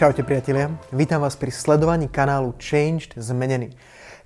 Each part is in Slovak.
Čaute priatelia, vítam vás pri sledovaní kanálu Changed Zmenený.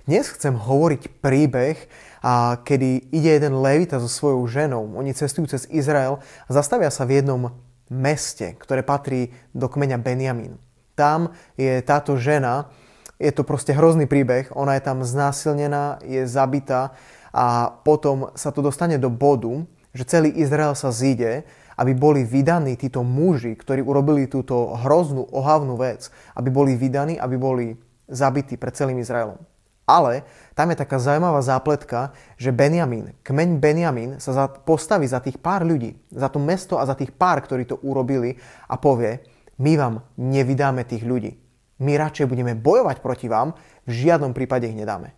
Dnes chcem hovoriť príbeh, a kedy ide jeden levita so svojou ženou. Oni cestujú cez Izrael a zastavia sa v jednom meste, ktoré patrí do kmeňa Benjamín. Tam je táto žena, je to proste hrozný príbeh, ona je tam znásilnená, je zabitá a potom sa to dostane do bodu, že celý Izrael sa zíde aby boli vydaní títo muži, ktorí urobili túto hroznú, ohavnú vec, aby boli vydaní, aby boli zabití pred celým Izraelom. Ale tam je taká zaujímavá zápletka, že Benjamín, kmeň Benjamín sa za, postaví za tých pár ľudí, za to mesto a za tých pár, ktorí to urobili a povie, my vám nevydáme tých ľudí. My radšej budeme bojovať proti vám, v žiadnom prípade ich nedáme.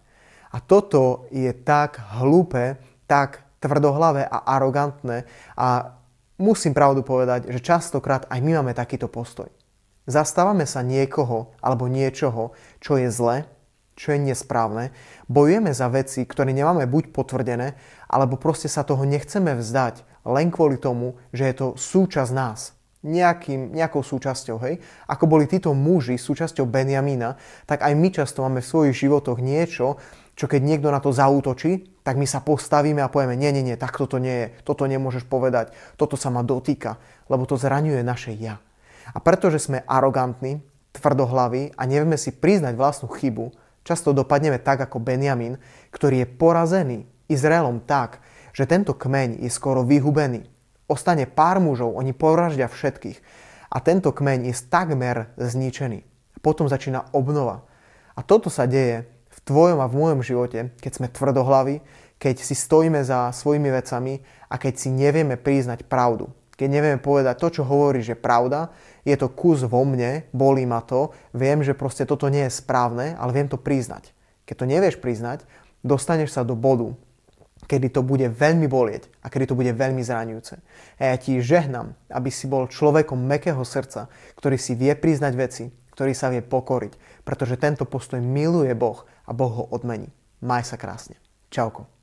A toto je tak hlúpe, tak tvrdohlavé a arogantné a musím pravdu povedať, že častokrát aj my máme takýto postoj. Zastávame sa niekoho alebo niečoho, čo je zle, čo je nesprávne, bojujeme za veci, ktoré nemáme buď potvrdené, alebo proste sa toho nechceme vzdať len kvôli tomu, že je to súčasť nás. Nejakým, nejakou súčasťou, hej? Ako boli títo muži súčasťou Benjamína, tak aj my často máme v svojich životoch niečo, čo keď niekto na to zaútočí, tak my sa postavíme a povieme, nie, nie, nie, tak toto nie je, toto nemôžeš povedať, toto sa ma dotýka, lebo to zraňuje naše ja. A pretože sme arogantní, tvrdohlaví a nevieme si priznať vlastnú chybu, často dopadneme tak ako Benjamin, ktorý je porazený Izraelom tak, že tento kmeň je skoro vyhubený. Ostane pár mužov, oni poraždia všetkých a tento kmeň je takmer zničený. Potom začína obnova. A toto sa deje tvojom a v môjom živote, keď sme tvrdohlaví, keď si stojíme za svojimi vecami a keď si nevieme priznať pravdu. Keď nevieme povedať to, čo hovoríš, je pravda, je to kus vo mne, bolí ma to, viem, že proste toto nie je správne, ale viem to priznať. Keď to nevieš priznať, dostaneš sa do bodu, kedy to bude veľmi bolieť a kedy to bude veľmi zraňujúce. A ja ti žehnám, aby si bol človekom mekého srdca, ktorý si vie priznať veci, ktorý sa vie pokoriť, pretože tento postoj miluje Boh a Boh ho odmení. Maj sa krásne. Čauko.